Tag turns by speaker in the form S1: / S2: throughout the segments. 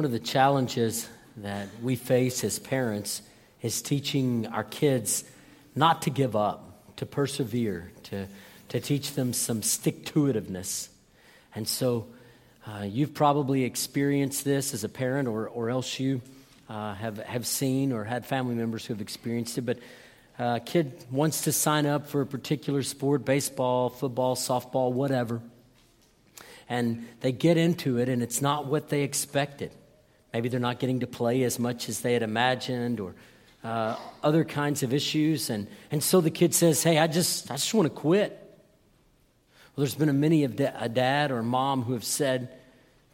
S1: One of the challenges that we face as parents is teaching our kids not to give up, to persevere, to, to teach them some stick to itiveness. And so uh, you've probably experienced this as a parent, or, or else you uh, have, have seen or had family members who have experienced it. But uh, a kid wants to sign up for a particular sport baseball, football, softball, whatever. And they get into it, and it's not what they expected. Maybe they're not getting to play as much as they had imagined, or uh, other kinds of issues. And, and so the kid says, Hey, I just, I just want to quit. Well, there's been a many of da- a dad or mom who have said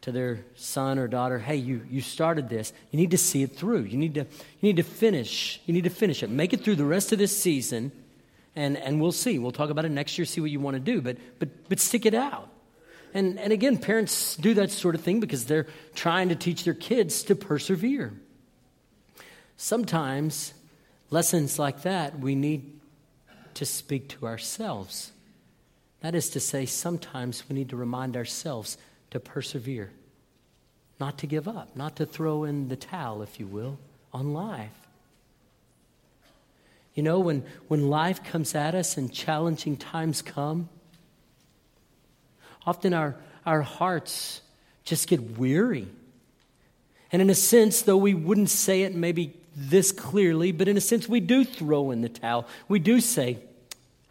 S1: to their son or daughter, Hey, you, you started this. You need to see it through. You need to, you need to finish. You need to finish it. Make it through the rest of this season, and, and we'll see. We'll talk about it next year, see what you want to do. But, but, but stick it out. And, and again, parents do that sort of thing because they're trying to teach their kids to persevere. Sometimes lessons like that we need to speak to ourselves. That is to say, sometimes we need to remind ourselves to persevere, not to give up, not to throw in the towel, if you will, on life. You know, when, when life comes at us and challenging times come, often our, our hearts just get weary. And in a sense, though we wouldn't say it maybe this clearly, but in a sense, we do throw in the towel. We do say,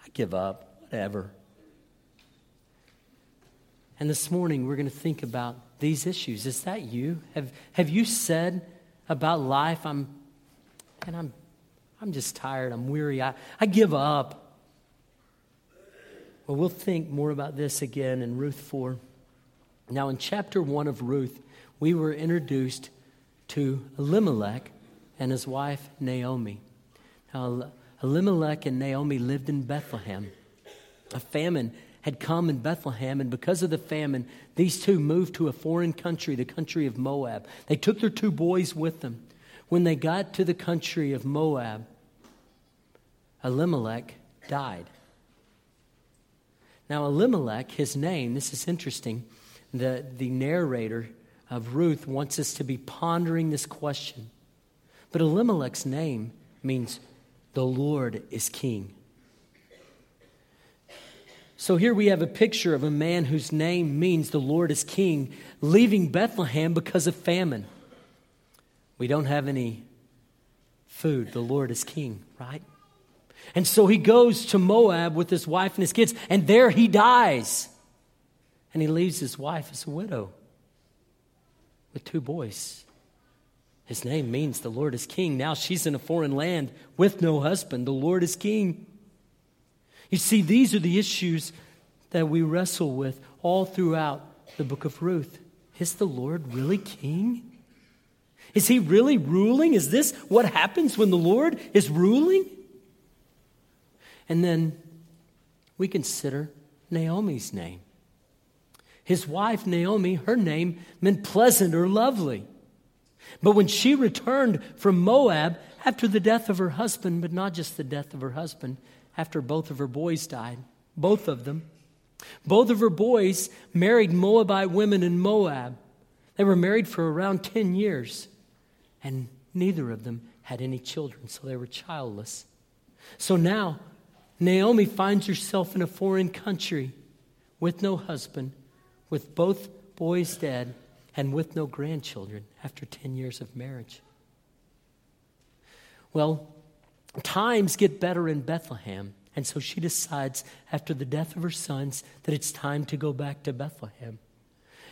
S1: I give up, whatever. And this morning, we're going to think about these issues. Is that you? Have, have you said about life, I'm, and I'm, I'm just tired, I'm weary, I, I give up? Well, we'll think more about this again in Ruth 4. Now, in chapter 1 of Ruth, we were introduced to Elimelech and his wife Naomi. Now, Elimelech and Naomi lived in Bethlehem. A famine had come in Bethlehem, and because of the famine, these two moved to a foreign country, the country of Moab. They took their two boys with them. When they got to the country of Moab, Elimelech died. Now, Elimelech, his name, this is interesting. The, the narrator of Ruth wants us to be pondering this question. But Elimelech's name means the Lord is king. So here we have a picture of a man whose name means the Lord is king, leaving Bethlehem because of famine. We don't have any food. The Lord is king, right? And so he goes to Moab with his wife and his kids, and there he dies. And he leaves his wife as a widow with two boys. His name means the Lord is king. Now she's in a foreign land with no husband. The Lord is king. You see, these are the issues that we wrestle with all throughout the book of Ruth. Is the Lord really king? Is he really ruling? Is this what happens when the Lord is ruling? And then we consider Naomi's name. His wife, Naomi, her name meant pleasant or lovely. But when she returned from Moab after the death of her husband, but not just the death of her husband, after both of her boys died, both of them, both of her boys married Moabite women in Moab. They were married for around 10 years, and neither of them had any children, so they were childless. So now, Naomi finds herself in a foreign country with no husband, with both boys dead and with no grandchildren after 10 years of marriage. Well, times get better in Bethlehem, and so she decides after the death of her sons that it's time to go back to Bethlehem.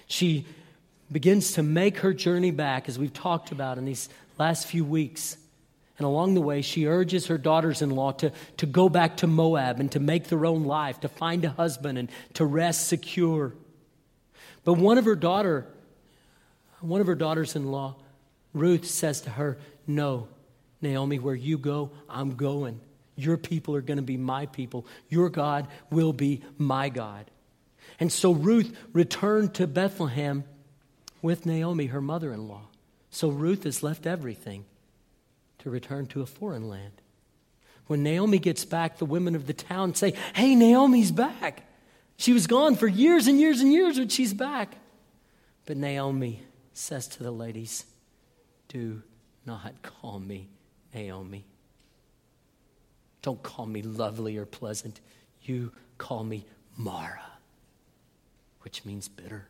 S1: She begins to make her journey back, as we've talked about in these last few weeks. And along the way, she urges her daughters in law to, to go back to Moab and to make their own life, to find a husband and to rest secure. But one of her daughter one of her daughters in law, Ruth, says to her, No, Naomi, where you go, I'm going. Your people are going to be my people. Your God will be my God. And so Ruth returned to Bethlehem with Naomi, her mother in law. So Ruth has left everything to return to a foreign land. When Naomi gets back, the women of the town say, Hey, Naomi's back. She was gone for years and years and years, but she's back. But Naomi says to the ladies, Do not call me Naomi. Don't call me lovely or pleasant. You call me Mara, which means bitter.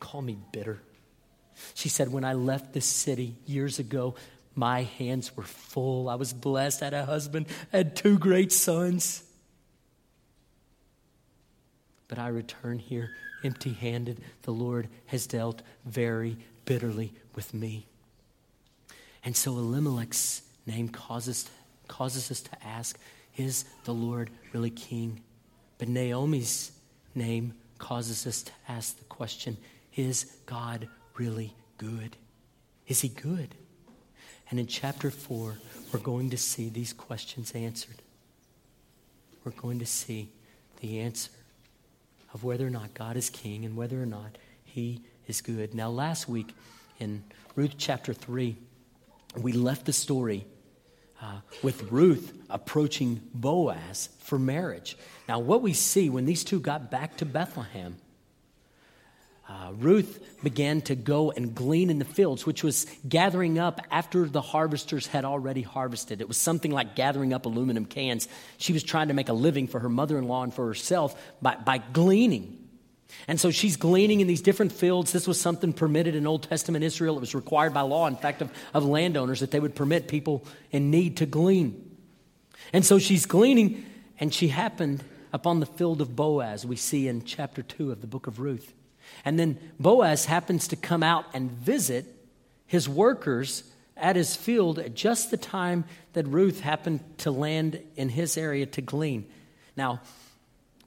S1: Call me bitter. She said, When I left this city years ago, my hands were full. I was blessed. I had a husband, I had two great sons. But I return here empty handed. The Lord has dealt very bitterly with me. And so Elimelech's name causes, causes us to ask Is the Lord really king? But Naomi's name causes us to ask the question Is God really good? Is he good? And in chapter 4, we're going to see these questions answered. We're going to see the answer of whether or not God is king and whether or not he is good. Now, last week in Ruth chapter 3, we left the story uh, with Ruth approaching Boaz for marriage. Now, what we see when these two got back to Bethlehem uh, Ruth began to go and glean in the fields, which was gathering up after the harvesters had already harvested. It was something like gathering up aluminum cans. She was trying to make a living for her mother in law and for herself by, by gleaning. And so she's gleaning in these different fields. This was something permitted in Old Testament Israel. It was required by law, in fact, of, of landowners that they would permit people in need to glean. And so she's gleaning, and she happened upon the field of Boaz, we see in chapter 2 of the book of Ruth. And then Boaz happens to come out and visit his workers at his field at just the time that Ruth happened to land in his area to glean. Now,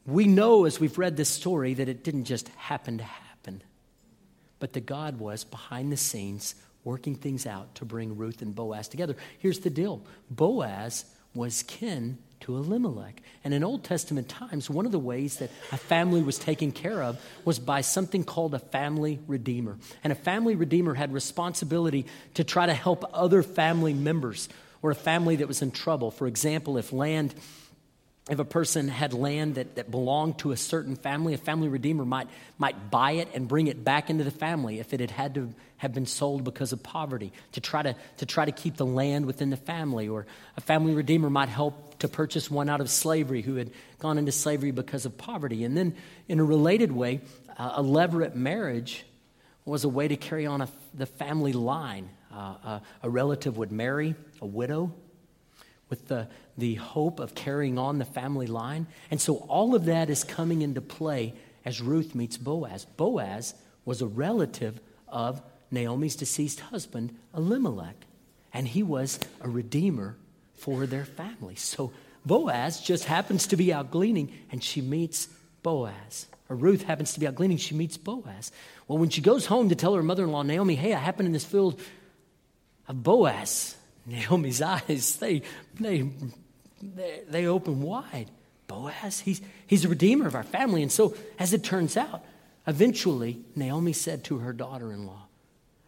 S1: we know as we've read this story that it didn't just happen to happen, but that God was behind the scenes working things out to bring Ruth and Boaz together. Here's the deal Boaz was kin to Elimelech. And in Old Testament times, one of the ways that a family was taken care of was by something called a family redeemer. And a family redeemer had responsibility to try to help other family members or a family that was in trouble. For example, if land if a person had land that, that belonged to a certain family, a family redeemer might, might buy it and bring it back into the family if it had had to have been sold because of poverty, to try to, to try to keep the land within the family. Or a family redeemer might help to purchase one out of slavery who had gone into slavery because of poverty. And then, in a related way, uh, a levirate marriage was a way to carry on a, the family line. Uh, uh, a relative would marry a widow with the, the hope of carrying on the family line. And so all of that is coming into play as Ruth meets Boaz. Boaz was a relative of Naomi's deceased husband, Elimelech, and he was a redeemer for their family. So Boaz just happens to be out gleaning, and she meets Boaz. Or Ruth happens to be out gleaning, she meets Boaz. Well, when she goes home to tell her mother in law, Naomi, hey, I happened in this field of Boaz, Naomi's eyes, they, they, they, open wide. Boaz, he's, he's a redeemer of our family. And so, as it turns out, eventually, Naomi said to her daughter in law,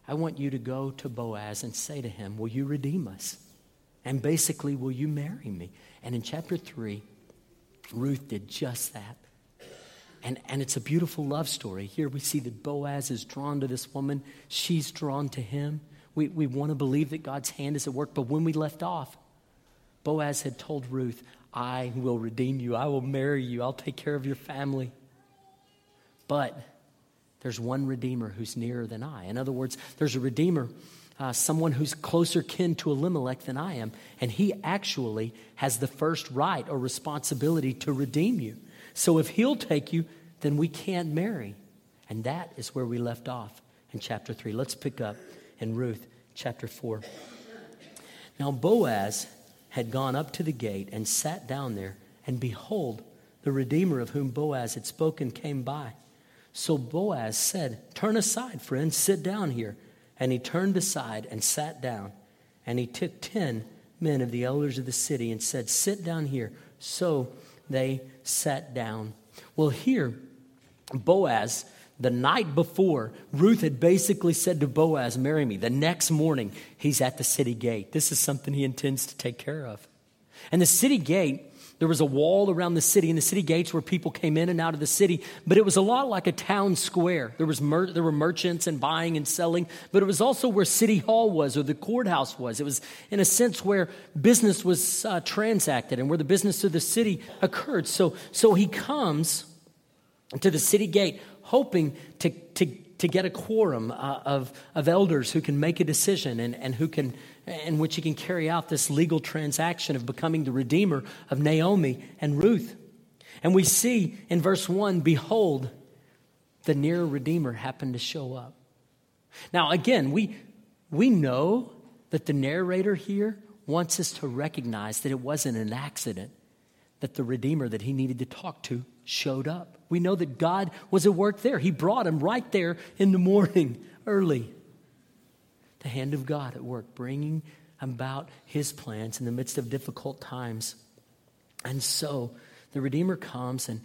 S1: I want you to go to Boaz and say to him, Will you redeem us? And basically, will you marry me? And in chapter 3, Ruth did just that. And, and it's a beautiful love story. Here we see that Boaz is drawn to this woman, she's drawn to him. We, we want to believe that God's hand is at work, but when we left off, Boaz had told Ruth, I will redeem you, I will marry you, I'll take care of your family. But there's one Redeemer who's nearer than I. In other words, there's a Redeemer, uh, someone who's closer kin to Elimelech than I am, and he actually has the first right or responsibility to redeem you. So if he'll take you, then we can't marry. And that is where we left off in chapter 3. Let's pick up in Ruth chapter 4. Now Boaz had gone up to the gate and sat down there, and behold, the Redeemer of whom Boaz had spoken came by. So Boaz said, Turn aside, friend, sit down here. And he turned aside and sat down. And he took ten men of the elders of the city and said, Sit down here. So they sat down. Well, here, Boaz the night before, Ruth had basically said to Boaz, Marry me. The next morning, he's at the city gate. This is something he intends to take care of. And the city gate There was a wall around the city and the city gates where people came in and out of the city, but it was a lot like a town square. There, was mer- there were merchants and buying and selling, but it was also where City Hall was or the courthouse was. It was, in a sense, where business was uh, transacted and where the business of the city occurred. So, so he comes to the city gate hoping to, to, to get a quorum uh, of, of elders who can make a decision and, and who can in which he can carry out this legal transaction of becoming the redeemer of Naomi and Ruth. And we see in verse 1 Behold, the near redeemer happened to show up. Now, again, we, we know that the narrator here wants us to recognize that it wasn't an accident that the redeemer that he needed to talk to showed up. We know that God was at work there. He brought him right there in the morning early the hand of God at work, bringing about his plans in the midst of difficult times. And so the Redeemer comes and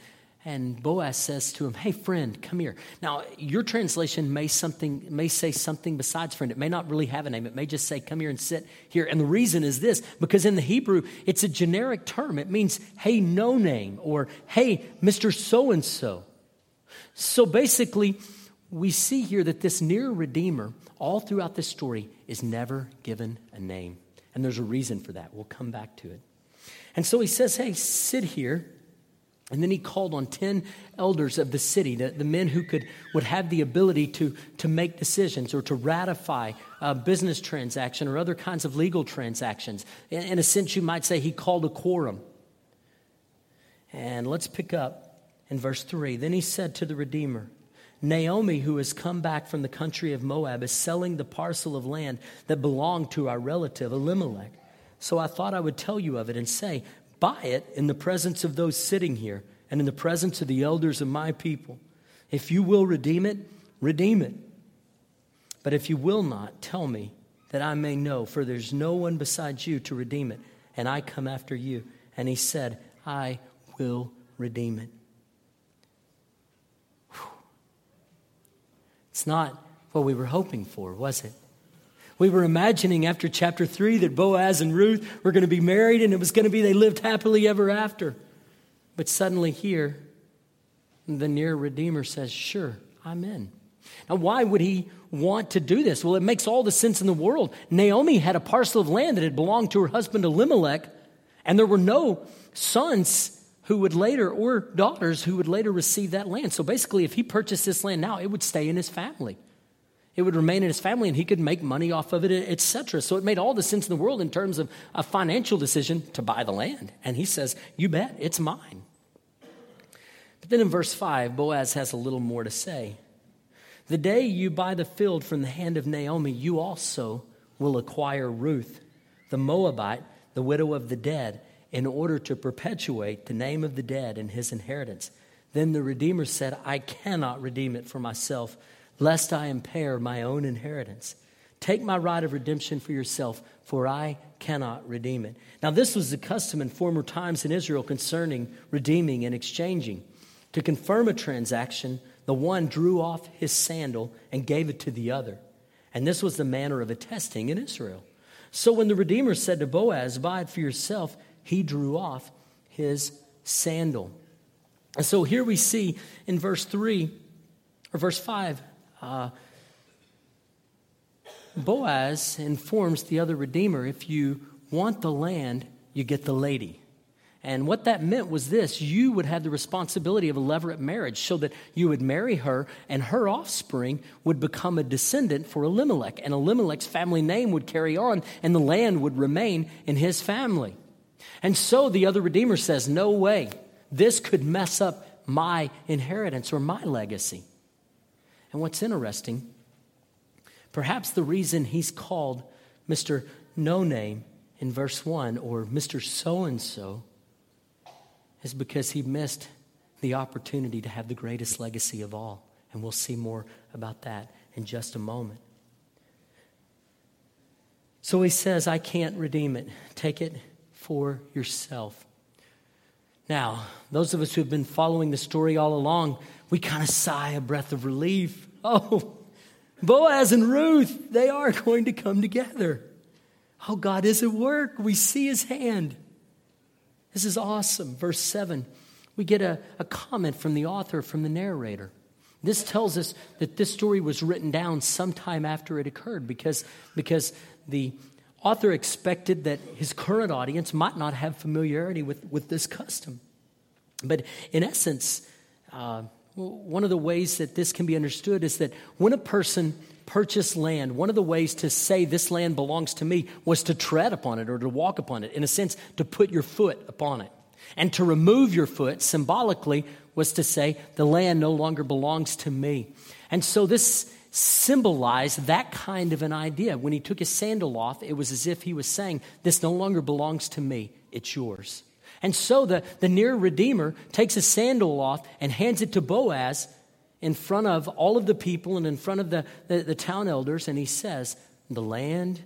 S1: and Boaz says to him, Hey, friend, come here. Now, your translation may, something, may say something besides friend. It may not really have a name. It may just say, Come here and sit here. And the reason is this because in the Hebrew, it's a generic term. It means, Hey, no name, or Hey, Mr. So and so. So basically, we see here that this near Redeemer all throughout this story is never given a name. And there's a reason for that. We'll come back to it. And so he says, Hey, sit here. And then he called on 10 elders of the city, the, the men who could, would have the ability to, to make decisions or to ratify a business transaction or other kinds of legal transactions. In, in a sense, you might say he called a quorum. And let's pick up in verse 3. Then he said to the Redeemer, Naomi, who has come back from the country of Moab, is selling the parcel of land that belonged to our relative Elimelech. So I thought I would tell you of it and say, Buy it in the presence of those sitting here and in the presence of the elders of my people. If you will redeem it, redeem it. But if you will not, tell me that I may know, for there's no one besides you to redeem it, and I come after you. And he said, I will redeem it. It's not what we were hoping for, was it? We were imagining after chapter 3 that Boaz and Ruth were going to be married and it was going to be they lived happily ever after. But suddenly here, the near Redeemer says, Sure, I'm in. Now, why would he want to do this? Well, it makes all the sense in the world. Naomi had a parcel of land that had belonged to her husband Elimelech, and there were no sons who would later, or daughters who would later receive that land. So basically, if he purchased this land now, it would stay in his family. It would remain in his family and he could make money off of it, etc. So it made all the sense in the world in terms of a financial decision to buy the land. And he says, You bet, it's mine. But then in verse 5, Boaz has a little more to say. The day you buy the field from the hand of Naomi, you also will acquire Ruth, the Moabite, the widow of the dead in order to perpetuate the name of the dead and his inheritance. Then the Redeemer said, I cannot redeem it for myself, lest I impair my own inheritance. Take my right of redemption for yourself, for I cannot redeem it. Now, this was the custom in former times in Israel concerning redeeming and exchanging. To confirm a transaction, the one drew off his sandal and gave it to the other. And this was the manner of attesting in Israel. So when the Redeemer said to Boaz, Buy it for yourself, he drew off his sandal. And so here we see in verse 3 or verse 5, uh, Boaz informs the other Redeemer if you want the land, you get the lady. And what that meant was this you would have the responsibility of a levirate marriage so that you would marry her and her offspring would become a descendant for Elimelech. And Elimelech's family name would carry on and the land would remain in his family. And so the other Redeemer says, No way. This could mess up my inheritance or my legacy. And what's interesting, perhaps the reason he's called Mr. No Name in verse 1 or Mr. So and so is because he missed the opportunity to have the greatest legacy of all. And we'll see more about that in just a moment. So he says, I can't redeem it. Take it for yourself. Now, those of us who have been following the story all along, we kind of sigh a breath of relief. Oh, Boaz and Ruth, they are going to come together. Oh, God is at work. We see his hand. This is awesome. Verse 7, we get a, a comment from the author, from the narrator. This tells us that this story was written down sometime after it occurred because, because the author expected that his current audience might not have familiarity with, with this custom. But in essence, uh, one of the ways that this can be understood is that when a person purchased land, one of the ways to say this land belongs to me was to tread upon it or to walk upon it. In a sense, to put your foot upon it. And to remove your foot symbolically was to say, the land no longer belongs to me. And so this symbolized that kind of an idea. When he took his sandal off, it was as if he was saying, This no longer belongs to me, it's yours. And so the, the near Redeemer takes his sandal off and hands it to Boaz in front of all of the people and in front of the, the, the town elders, and he says, The land,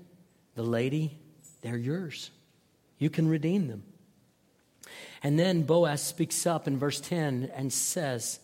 S1: the lady, they're yours. You can redeem them. And then Boaz speaks up in verse 10 and says,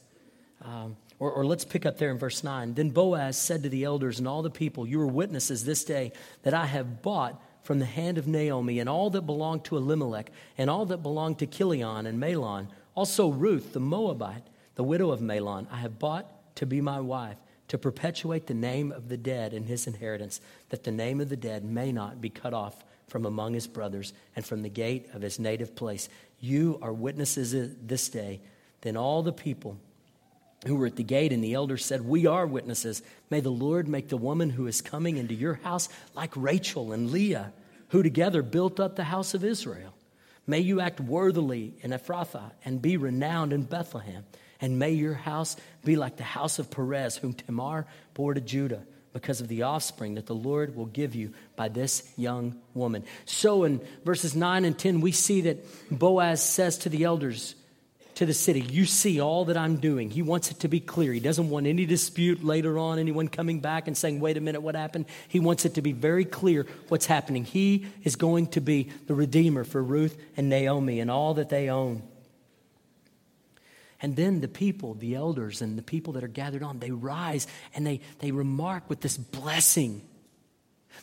S1: um, or, or, let's pick up there in verse 9. Then Boaz said to the elders and all the people, You are witnesses this day that I have bought from the hand of Naomi and all that belonged to Elimelech and all that belonged to Chilion and Mahlon, also Ruth the Moabite, the widow of Mahlon, I have bought to be my wife, to perpetuate the name of the dead in his inheritance, that the name of the dead may not be cut off from among his brothers and from the gate of his native place. You are witnesses this day. Then all the people who were at the gate and the elders said, We are witnesses. May the Lord make the woman who is coming into your house like Rachel and Leah, who together built up the house of Israel. May you act worthily in Ephrathah and be renowned in Bethlehem. And may your house be like the house of Perez, whom Tamar bore to Judah, because of the offspring that the Lord will give you by this young woman. So in verses 9 and 10, we see that Boaz says to the elders, to the city, You see all that I'm doing. He wants it to be clear. He doesn't want any dispute later on, anyone coming back and saying, Wait a minute, what happened? He wants it to be very clear what's happening. He is going to be the Redeemer for Ruth and Naomi and all that they own. And then the people, the elders, and the people that are gathered on, they rise and they, they remark with this blessing.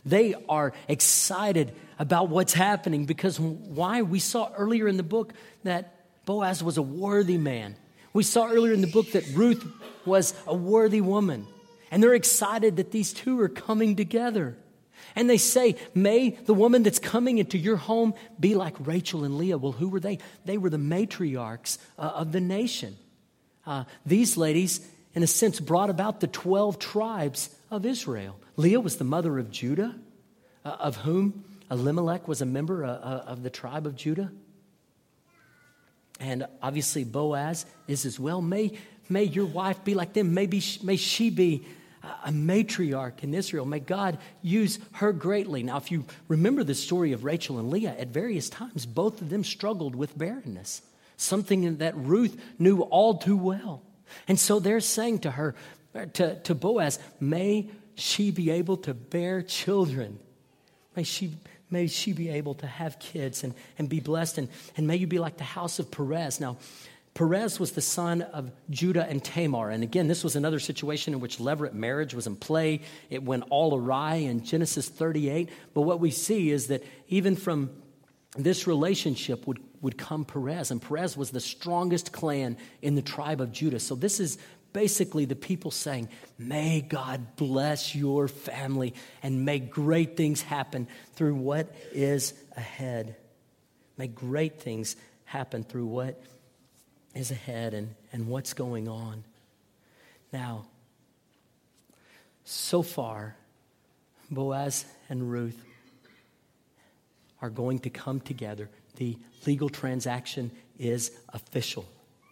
S1: They are excited about what's happening because why? We saw earlier in the book that Boaz was a worthy man. We saw earlier in the book that Ruth was a worthy woman. And they're excited that these two are coming together. And they say, May the woman that's coming into your home be like Rachel and Leah. Well, who were they? They were the matriarchs uh, of the nation. Uh, these ladies, in a sense, brought about the 12 tribes of Israel. Leah was the mother of Judah, uh, of whom Elimelech was a member uh, uh, of the tribe of Judah. And obviously, Boaz is as well. May, may your wife be like them. Maybe, may she be a matriarch in Israel. May God use her greatly. Now, if you remember the story of Rachel and Leah, at various times, both of them struggled with barrenness, something that Ruth knew all too well. And so they're saying to her, uh, to, to Boaz, may she be able to bear children. May she, may she be able to have kids and, and be blessed. And, and may you be like the house of Perez. Now, Perez was the son of Judah and Tamar. And again, this was another situation in which levirate marriage was in play. It went all awry in Genesis 38. But what we see is that even from this relationship would, would come Perez. And Perez was the strongest clan in the tribe of Judah. So this is basically the people saying, May God bless your family and may great things happen through what is ahead. May great things happen through what is ahead and, and what's going on. Now, so far, Boaz and Ruth are going to come together. The legal transaction is official.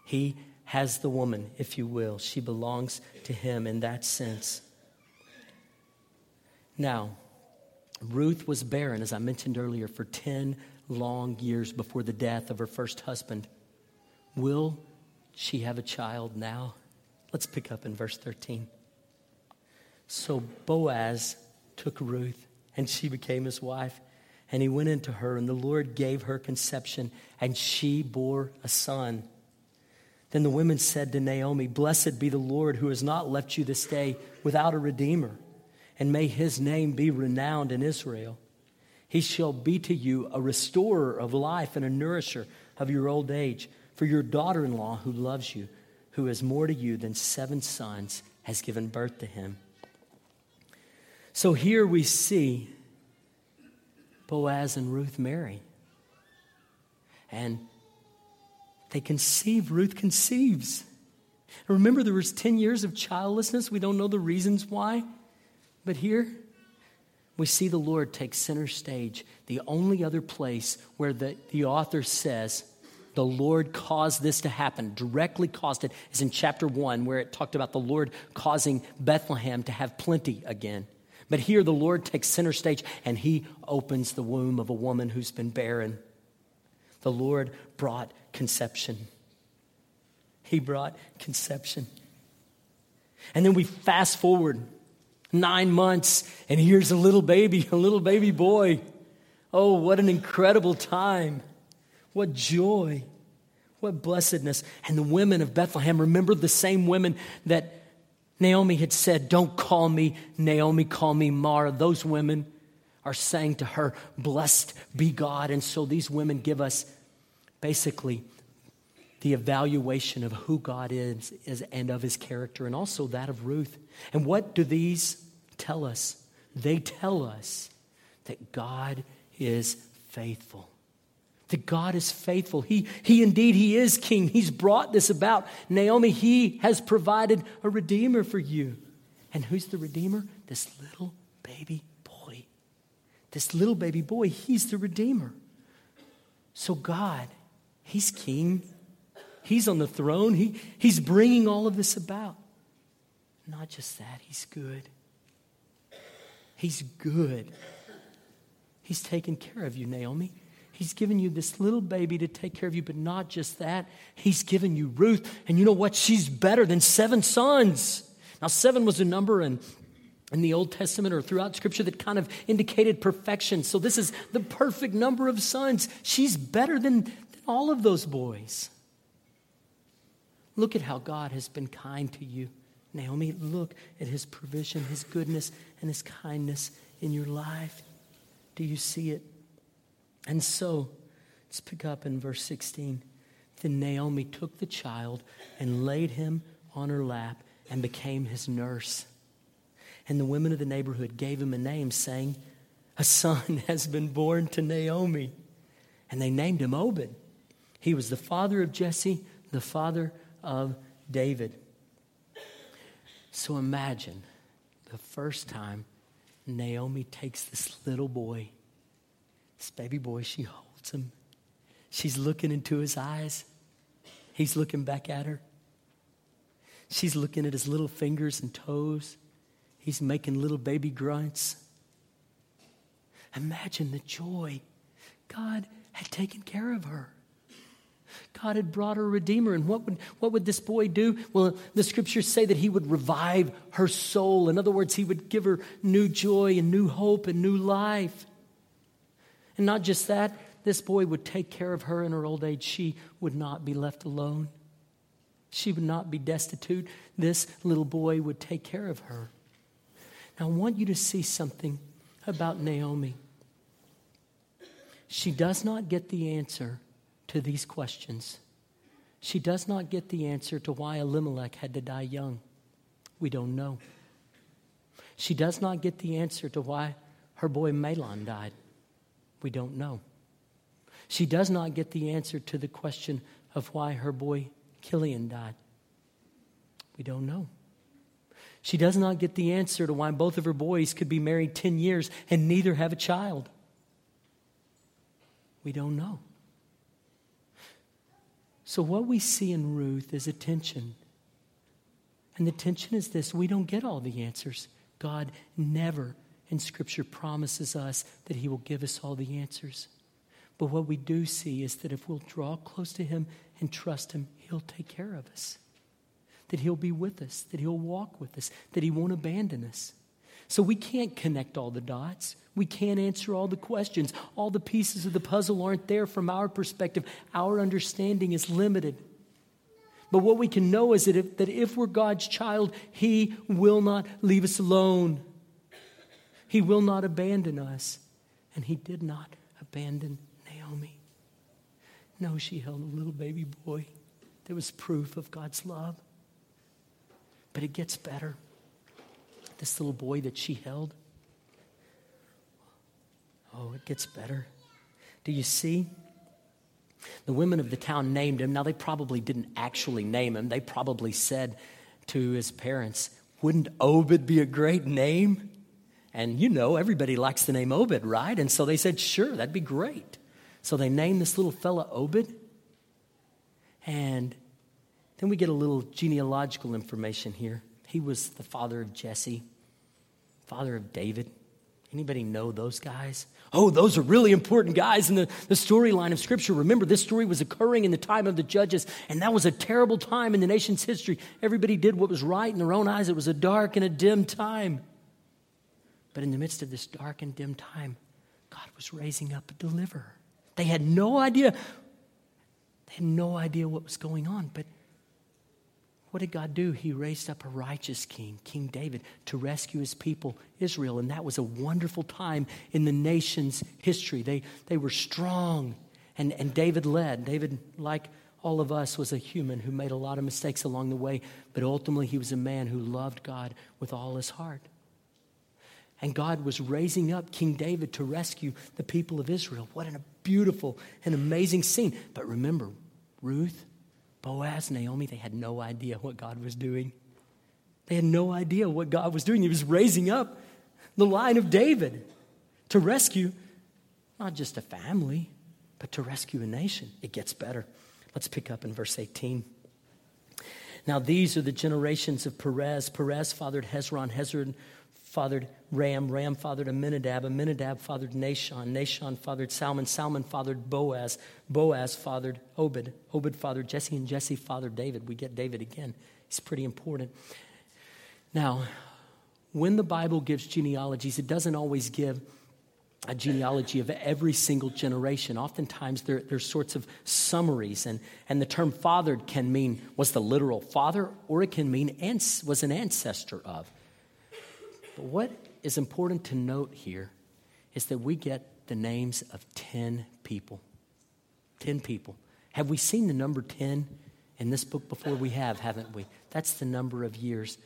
S1: He has the woman, if you will. She belongs to him in that sense. Now, Ruth was barren, as I mentioned earlier, for 10 long years before the death of her first husband. Will she have a child now? Let's pick up in verse 13. So Boaz took Ruth, and she became his wife. And he went into her, and the Lord gave her conception, and she bore a son. Then the women said to Naomi, Blessed be the Lord who has not left you this day without a redeemer, and may his name be renowned in Israel. He shall be to you a restorer of life and a nourisher of your old age. For your daughter in law, who loves you, who is more to you than seven sons, has given birth to him. So here we see Boaz and Ruth marry. And they conceive, Ruth conceives. remember, there was 10 years of childlessness. We don't know the reasons why. But here, we see the Lord take center stage. The only other place where the, the author says the Lord caused this to happen, directly caused it, is in chapter 1, where it talked about the Lord causing Bethlehem to have plenty again. But here the Lord takes center stage and he opens the womb of a woman who's been barren. The Lord brought conception. He brought conception. And then we fast forward nine months, and here's a little baby, a little baby boy. Oh, what an incredible time! What joy! What blessedness. And the women of Bethlehem, remember the same women that Naomi had said, Don't call me Naomi, call me Mara. Those women are saying to her, Blessed be God. And so these women give us basically the evaluation of who God is, is, and of his character, and also that of Ruth. And what do these tell us? They tell us that God is faithful that God is faithful. He, he indeed, He is King. He's brought this about. Naomi, He has provided a Redeemer for you. And who's the Redeemer? This little baby boy. This little baby boy, He's the Redeemer. So God, He's King. He's on the throne. He, he's bringing all of this about. Not just that, He's good. He's good. He's taken care of you, Naomi. He's given you this little baby to take care of you, but not just that. He's given you Ruth. And you know what? She's better than seven sons. Now, seven was a number in, in the Old Testament or throughout Scripture that kind of indicated perfection. So, this is the perfect number of sons. She's better than, all of those boys. Look at how God has been kind to you. Naomi, look at his provision, his goodness, and his kindness in your life. Do you see it? And so, let's pick up in verse 16. Then Naomi took the child and laid him on her lap and became his nurse. And the women of the neighborhood gave him a name, saying, A son has been born to Naomi. And they named him Obed. He was the father of Jesse, the father of David. So imagine the first time Naomi takes this little boy this baby boy, she holds him. She's looking into his eyes. He's looking back at her. She's looking at his little fingers and toes. He's making little baby grunts. Imagine the joy. God had taken care of her. God had brought her a redeemer. And what would, what would this boy do? Well, the scriptures say that he would revive her soul. In other words, he would give her new joy and new hope and new life. And not just that, this boy would take care of her in her old age. She would not be left alone. She would not be destitute. This little boy would take care of her. Now, I want you to see something about Naomi. She does not get the answer to these questions. She does not get the answer to why Elimelech had to die young. We don't know. She does not get the answer to why her boy Mahlon died. We don't know. She does not get the answer to the question of why her boy Chilion died. We don't know. She does not get the answer to why both of her boys could be married 10 years and neither have a child. We don't know. So, what we see in Ruth is a tension. And the tension is this we don't get all the answers. God never and Scripture promises us that He will give us all the answers. But what we do see is that if we'll draw close to Him and trust Him, He'll take care of us. That He'll be with us, that He'll walk with us, that He won't abandon us. So we can't connect all the dots. We can't answer all the questions. All the pieces of the puzzle aren't there from our perspective. Our understanding is limited. But what we can know is that if, that if we're God's child, He will not leave us alone. He will not abandon us. And he did not abandon Naomi. No, she held a little baby boy. There was proof of God's love. But it gets better. This little boy that she held, oh, it gets better. Do you see? The women of the town named him. Now, they probably didn't actually name him. They probably said to his parents, Wouldn't Obed be a great name? And you know, everybody likes the name Obed, right? And so they said, Sure, that'd be great. So they named this little fella Obed. And then we get a little genealogical information here. He was the father of Jesse, father of David. Anybody know those guys? Oh, those are really important guys in the, the storyline of Scripture. Remember, this story was occurring in the time of the judges, and that was a terrible time in the nation's history. Everybody did what was right in their own eyes. It was a dark and a dim time. But in the midst of this dark and dim time, God was raising up a deliverer. They had no idea. They had no idea what was going on, but what did God do? He raised up a righteous king, King David, to rescue his people, Israel. And that was a wonderful time in the nation's history. They, they were strong, and, and David led. David, like all of us, was a human who made a lot of mistakes along the way, but ultimately he was a man who loved God with all his heart. And God was raising up King David to rescue the people of Israel. What a beautiful and amazing scene. But remember, Ruth Boaz, Naomi, they had no idea what God was doing. They had no idea what God was doing. He was raising up the line of David to rescue not just a family, but to rescue a nation. It gets better. Let's pick up in verse 18. Now, these are the generations of Perez. Perez fathered Hezron. Hezron fathered Ram. Ram fathered Amminadab. Amminadab fathered Nahshon. Nahshon fathered Salmon. Salmon fathered Boaz. Boaz fathered Obed. Obed fathered Jesse, and Jesse fathered David. We get David again. He's pretty important. Now, when the Bible gives genealogies, it doesn't always give a genealogy of every single generation. Oftentimes, there, there's sorts of summaries, and, and the term fathered can mean was the literal father, or it can mean ans- was an ancestor of. But what is important to note here is that we get the names of 10 people. 10 people. Have we seen the number 10 in this book before? We have, haven't we? That's the number of years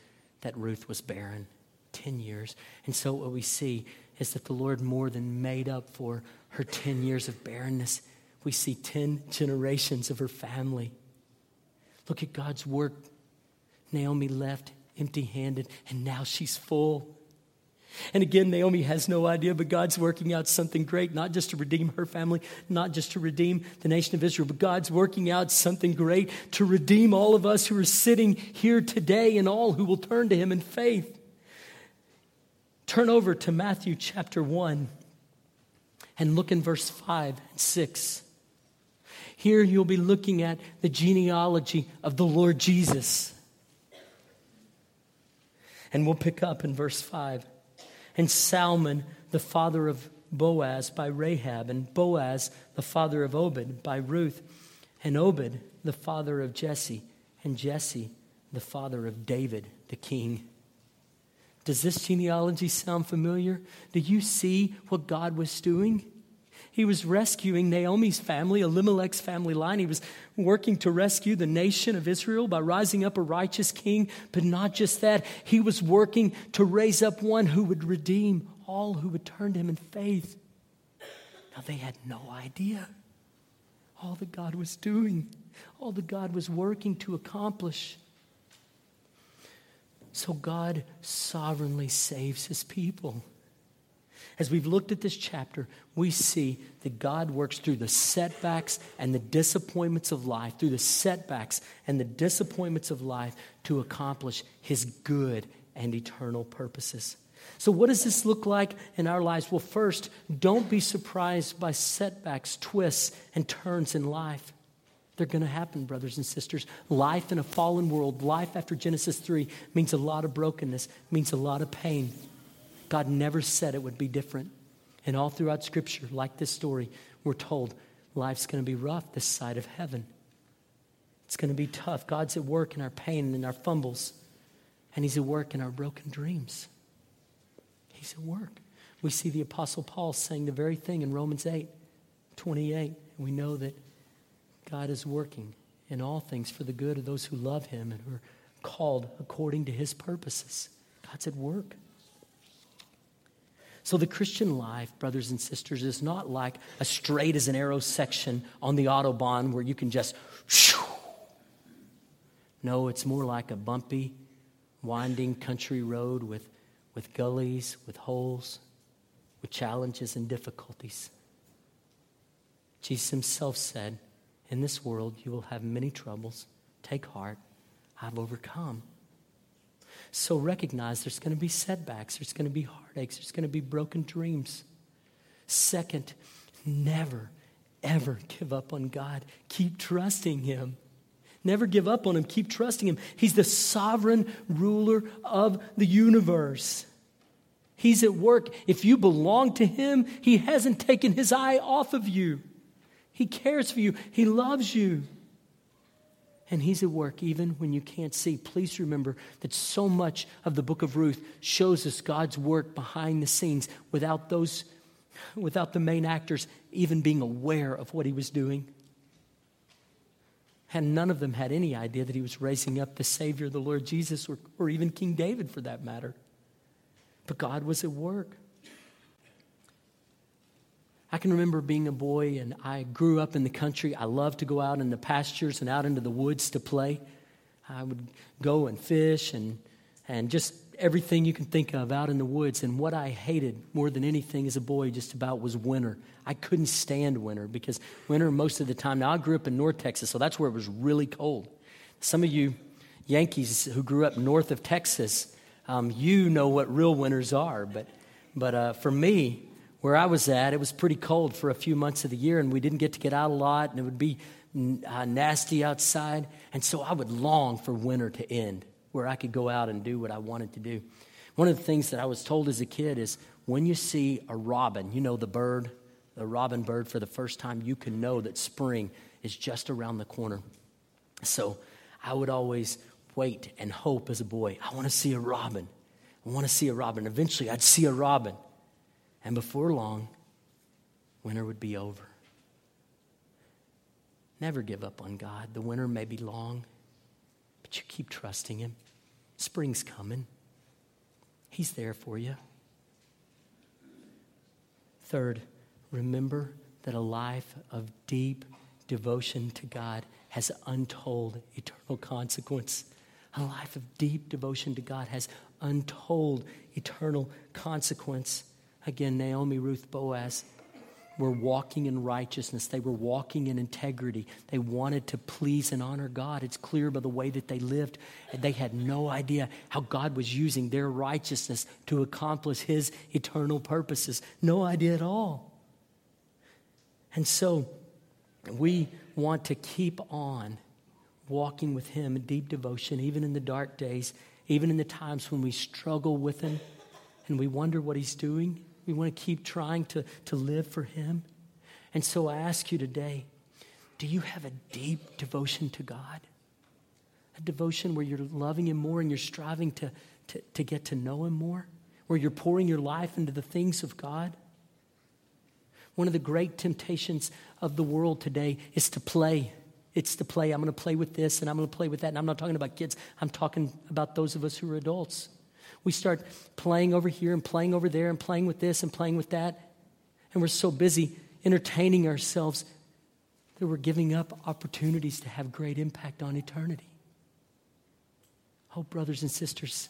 S1: that Ruth was barren 10 years. And so what we see is that the Lord more than made up for her 10 years of barrenness. We see 10 generations of her family. Look at God's work. Naomi left empty handed, and now she's full. And again, Naomi has no idea, but God's working out something great, not just to redeem her family, not just to redeem the nation of Israel, but God's working out something great to redeem all of us who are sitting here today and all who will turn to Him in faith. Turn over to Matthew chapter 1 and look in verse 5 and 6. Here you'll be looking at the genealogy of the Lord Jesus. And we'll pick up in verse 5 and Salmon, the father of Boaz, by Rahab, and Boaz, the father of Obed, by Ruth, and Obed, the father of Jesse, and Jesse, the father of David, the king. Does this genealogy sound familiar? Do you see what God was doing? He was rescuing Naomi's family, Elimelech's family line. He was working to rescue the nation of Israel by rising up a righteous king. But not just that, he was working to raise up one who would redeem all who would turn to him in faith. Now, they had no idea all that God was doing, all that God was working to accomplish. So, God sovereignly saves his people. As we've looked at this chapter, we see that God works through the setbacks and the disappointments of life, through the setbacks and the disappointments of life to accomplish his good and eternal purposes. So, what does this look like in our lives? Well, first, don't be surprised by setbacks, twists, and turns in life. They're going to happen, brothers and sisters. Life in a fallen world, life after Genesis 3, means a lot of brokenness, means a lot of pain. God never said it would be different. And all throughout Scripture, like this story, we're told life's going to be rough this side of heaven. It's going to be tough. God's at work in our pain and in our fumbles, and He's at work in our broken dreams. He's at work. We see the Apostle Paul saying the very thing in Romans 8 28. And we know that God is working in all things for the good of those who love him and who are called according to his purposes. God's at work. So, the Christian life, brothers and sisters, is not like a straight as an arrow section on the Autobahn where you can just. Shoo. No, it's more like a bumpy, winding country road with, with gullies, with holes, with challenges and difficulties. Jesus himself said, In this world you will have many troubles. Take heart, I've overcome. So recognize there's going to be setbacks, there's going to be heartaches, there's going to be broken dreams. Second, never, ever give up on God. Keep trusting Him. Never give up on Him. Keep trusting Him. He's the sovereign ruler of the universe. He's at work. If you belong to Him, He hasn't taken His eye off of you. He cares for you, He loves you and He's at work even when you can't see. Please remember that so much of the book of Ruth shows us God's work behind the scenes without those, without the main actors even being aware of what He was doing. And none of them had any idea that He was raising up the Savior, the Lord Jesus, or, or even King David for that matter. But God was at work. I can remember being a boy and I grew up in the country. I loved to go out in the pastures and out into the woods to play. I would go and fish and, and just everything you can think of out in the woods. And what I hated more than anything as a boy just about was winter. I couldn't stand winter because winter most of the time. Now, I grew up in North Texas, so that's where it was really cold. Some of you Yankees who grew up north of Texas, um, you know what real winters are. But, but uh, for me, where I was at, it was pretty cold for a few months of the year, and we didn't get to get out a lot, and it would be uh, nasty outside. And so I would long for winter to end, where I could go out and do what I wanted to do. One of the things that I was told as a kid is when you see a robin, you know, the bird, the robin bird, for the first time, you can know that spring is just around the corner. So I would always wait and hope as a boy. I want to see a robin. I want to see a robin. Eventually, I'd see a robin. And before long, winter would be over. Never give up on God. The winter may be long, but you keep trusting Him. Spring's coming, He's there for you. Third, remember that a life of deep devotion to God has untold eternal consequence. A life of deep devotion to God has untold eternal consequence. Again, Naomi, Ruth, Boaz were walking in righteousness. They were walking in integrity. They wanted to please and honor God. It's clear by the way that they lived. And they had no idea how God was using their righteousness to accomplish His eternal purposes. No idea at all. And so we want to keep on walking with Him in deep devotion, even in the dark days, even in the times when we struggle with Him and we wonder what He's doing. We want to keep trying to, to live for Him. And so I ask you today do you have a deep devotion to God? A devotion where you're loving Him more and you're striving to, to, to get to know Him more? Where you're pouring your life into the things of God? One of the great temptations of the world today is to play. It's to play. I'm going to play with this and I'm going to play with that. And I'm not talking about kids, I'm talking about those of us who are adults. We start playing over here and playing over there and playing with this and playing with that. And we're so busy entertaining ourselves that we're giving up opportunities to have great impact on eternity. Oh, brothers and sisters,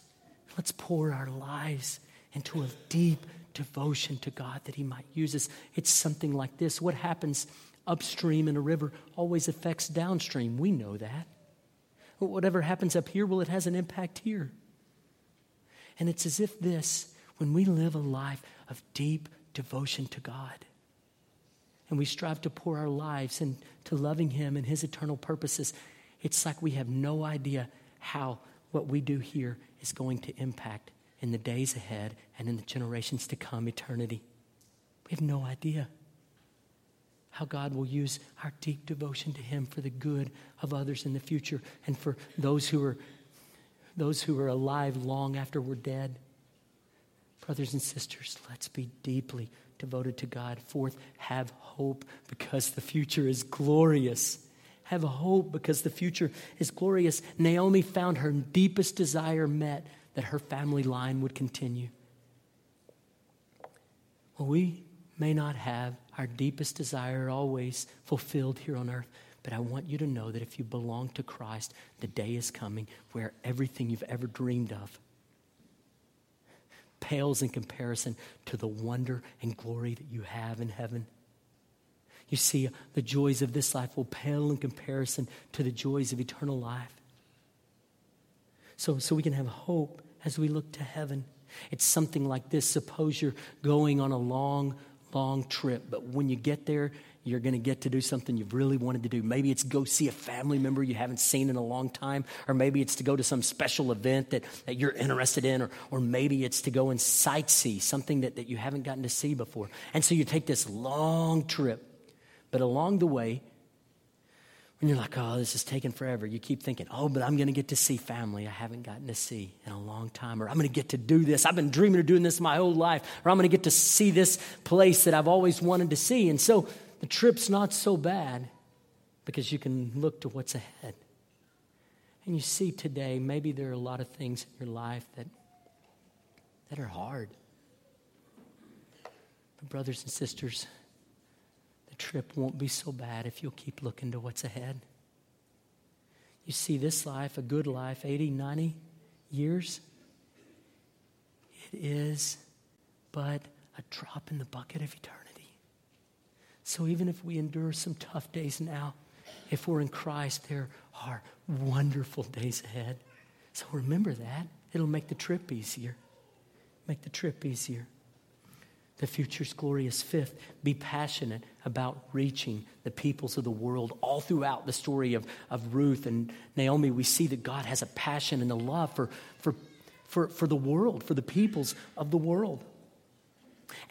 S1: let's pour our lives into a deep devotion to God that He might use us. It's something like this. What happens upstream in a river always affects downstream. We know that. Whatever happens up here, well, it has an impact here. And it's as if this, when we live a life of deep devotion to God, and we strive to pour our lives into loving Him and His eternal purposes, it's like we have no idea how what we do here is going to impact in the days ahead and in the generations to come, eternity. We have no idea how God will use our deep devotion to Him for the good of others in the future and for those who are those who are alive long after we're dead. Brothers and sisters, let's be deeply devoted to God. Fourth, have hope because the future is glorious. have hope because the future is glorious. Naomi found her deepest desire met that her family line would continue. Well, we may not have our deepest desire always fulfilled here on earth, but I want you to know that if you belong to Christ, the day is coming where everything you've ever dreamed of pales in comparison to the wonder and glory that you have in heaven. You see, the joys of this life will pale in comparison to the joys of eternal life. So, so we can have hope as we look to heaven. It's something like this. Suppose you're going on a long, long trip, but when you get there, you're going to get to do something you've really wanted to do. Maybe it's go see a family member you haven't seen in a long time, or maybe it's to go to some special event that, that you're interested in, or, or maybe it's to go and sightsee something that, that you haven't gotten to see before. And so you take this long trip. But along the way, when you're like, oh, this is taking forever, you keep thinking, oh, but I'm going to get to see family I haven't gotten to see in a long time, or I'm going to get to do this. I've been dreaming of doing this my whole life, or I'm going to get to see this place that I've always wanted to see. And so the trip's not so bad because you can look to what's ahead. And you see today, maybe there are a lot of things in your life that, that are hard. But, brothers and sisters, the trip won't be so bad if you'll keep looking to what's ahead. You see, this life, a good life, 80, 90 years, it is but a drop in the bucket of eternity. So even if we endure some tough days now, if we're in Christ, there are wonderful days ahead. So remember that. It'll make the trip easier. Make the trip easier. The future's glorious. Fifth, be passionate about reaching the peoples of the world. All throughout the story of, of Ruth and Naomi, we see that God has a passion and a love for, for, for, for the world, for the peoples of the world.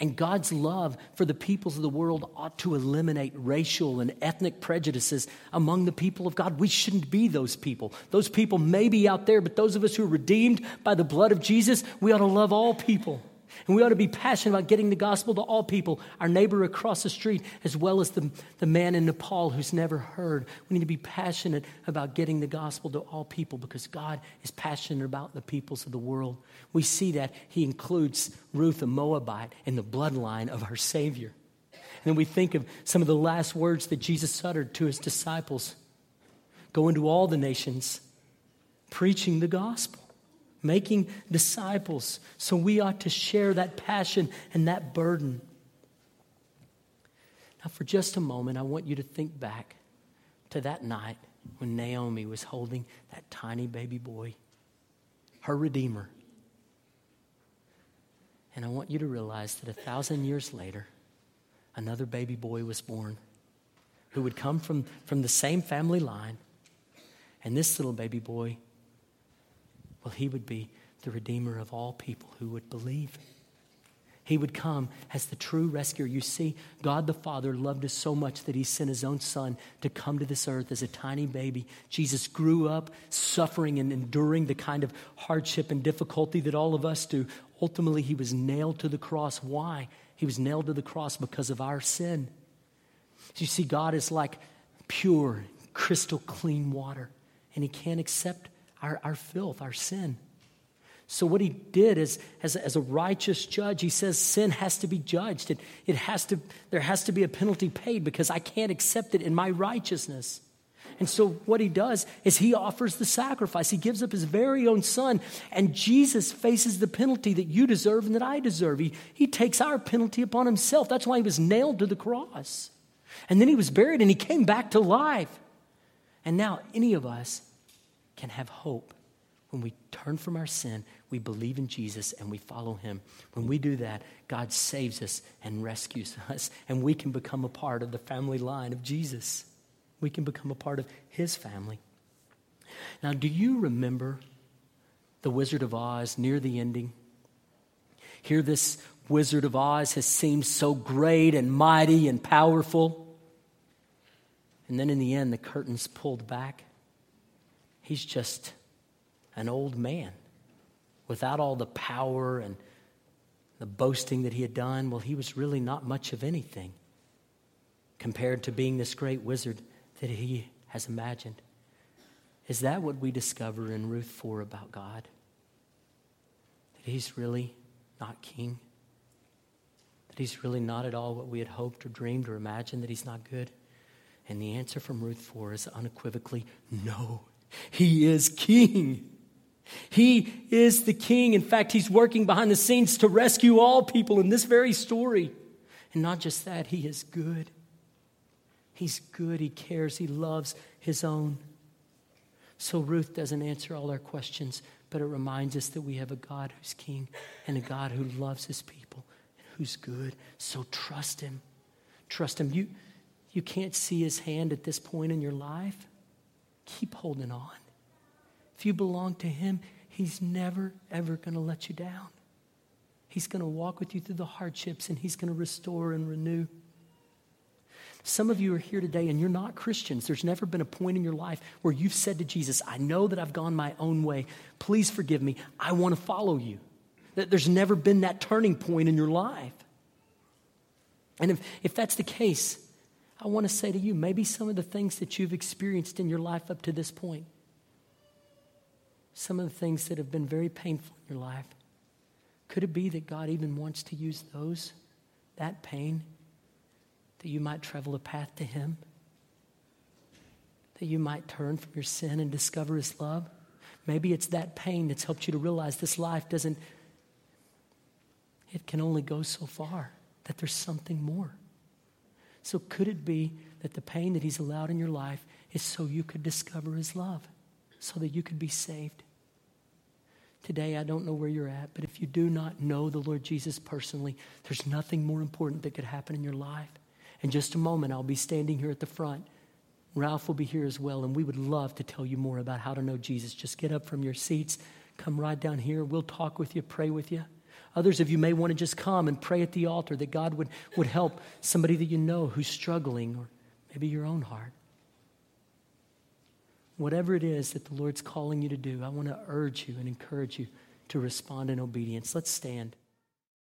S1: And God's love for the peoples of the world ought to eliminate racial and ethnic prejudices among the people of God. We shouldn't be those people. Those people may be out there, but those of us who are redeemed by the blood of Jesus, we ought to love all people. And we ought to be passionate about getting the gospel to all people, our neighbor across the street, as well as the, the man in Nepal who's never heard. We need to be passionate about getting the gospel to all people because God is passionate about the peoples of the world. We see that He includes Ruth, a Moabite, in the bloodline of our Savior. And then we think of some of the last words that Jesus uttered to His disciples go into all the nations, preaching the gospel making disciples. So we ought to share that passion and that burden. Now, for just a moment, I want you to think back to that night when Naomi was holding that tiny baby boy, her Redeemer. And I want you to realize that a thousand years later, another baby boy was born who would come from, from the same family line. And this little baby boy well, he would be the Redeemer of all people who would believe. He would come as the true rescuer. You see, God the Father loved us so much that He sent His own Son to come to this earth as a tiny baby. Jesus grew up suffering and enduring the kind of hardship and difficulty that all of us do. Ultimately, He was nailed to the cross. Why? He was nailed to the cross because of our sin. You see, God is like pure, crystal clean water, and He can't accept our, our filth, our sin. So, what he did is, as, as a righteous judge, he says sin has to be judged. It, it has to, there has to be a penalty paid because I can't accept it in my righteousness. And so, what he does is he offers the sacrifice. He gives up his very own son, and Jesus faces the penalty that you deserve and that I deserve. He, he takes our penalty upon himself. That's why he was nailed to the cross. And then he was buried and he came back to life. And now, any of us can have hope when we turn from our sin, we believe in Jesus and we follow him. When we do that, God saves us and rescues us, and we can become a part of the family line of Jesus. We can become a part of his family. Now, do you remember the Wizard of Oz near the ending? Here, this Wizard of Oz has seemed so great and mighty and powerful. And then in the end, the curtain's pulled back he's just an old man without all the power and the boasting that he had done. Well, he was really not much of anything compared to being this great wizard that he has imagined. Is that what we discover in Ruth 4 about God? That He's really not king? That He's really not at all what we had hoped or dreamed or imagined, that He's not good? And the answer from Ruth 4 is unequivocally no. He is king. He is the king. In fact, he's working behind the scenes to rescue all people in this very story. And not just that, he is good. He's good. He cares. He loves his own. So Ruth doesn't answer all our questions, but it reminds us that we have a God who's king and a God who loves his people and who's good. So trust him. Trust him. You, you can't see his hand at this point in your life. Keep holding on. If you belong to him, he's never, ever going to let you down. He's going to walk with you through the hardships and he's going to restore and renew. Some of you are here today and you're not Christians. There's never been a point in your life where you've said to Jesus, I know that I've gone my own way. Please forgive me. I want to follow you. That there's never been that turning point in your life. And if, if that's the case, I want to say to you maybe some of the things that you've experienced in your life up to this point, some of the things that have been very painful in your life, could it be that God even wants to use those, that pain, that you might travel a path to Him, that you might turn from your sin and discover His love. Maybe it's that pain that's helped you to realize this life doesn't, it can only go so far, that there's something more. So, could it be that the pain that He's allowed in your life is so you could discover His love, so that you could be saved? Today, I don't know where you're at, but if you do not know the Lord Jesus personally, there's nothing more important that could happen in your life in just a moment, I'll be standing here at the front. Ralph will be here as well, and we would love to tell you more about how to know Jesus. Just get up from your seats, come right down here. We'll talk with you, pray with you. Others of you may want to just come and pray at the altar that God would, would help somebody that you know who's struggling, or maybe your own heart. Whatever it is that the Lord's calling you to do, I want to urge you and encourage you to respond in obedience. Let's stand.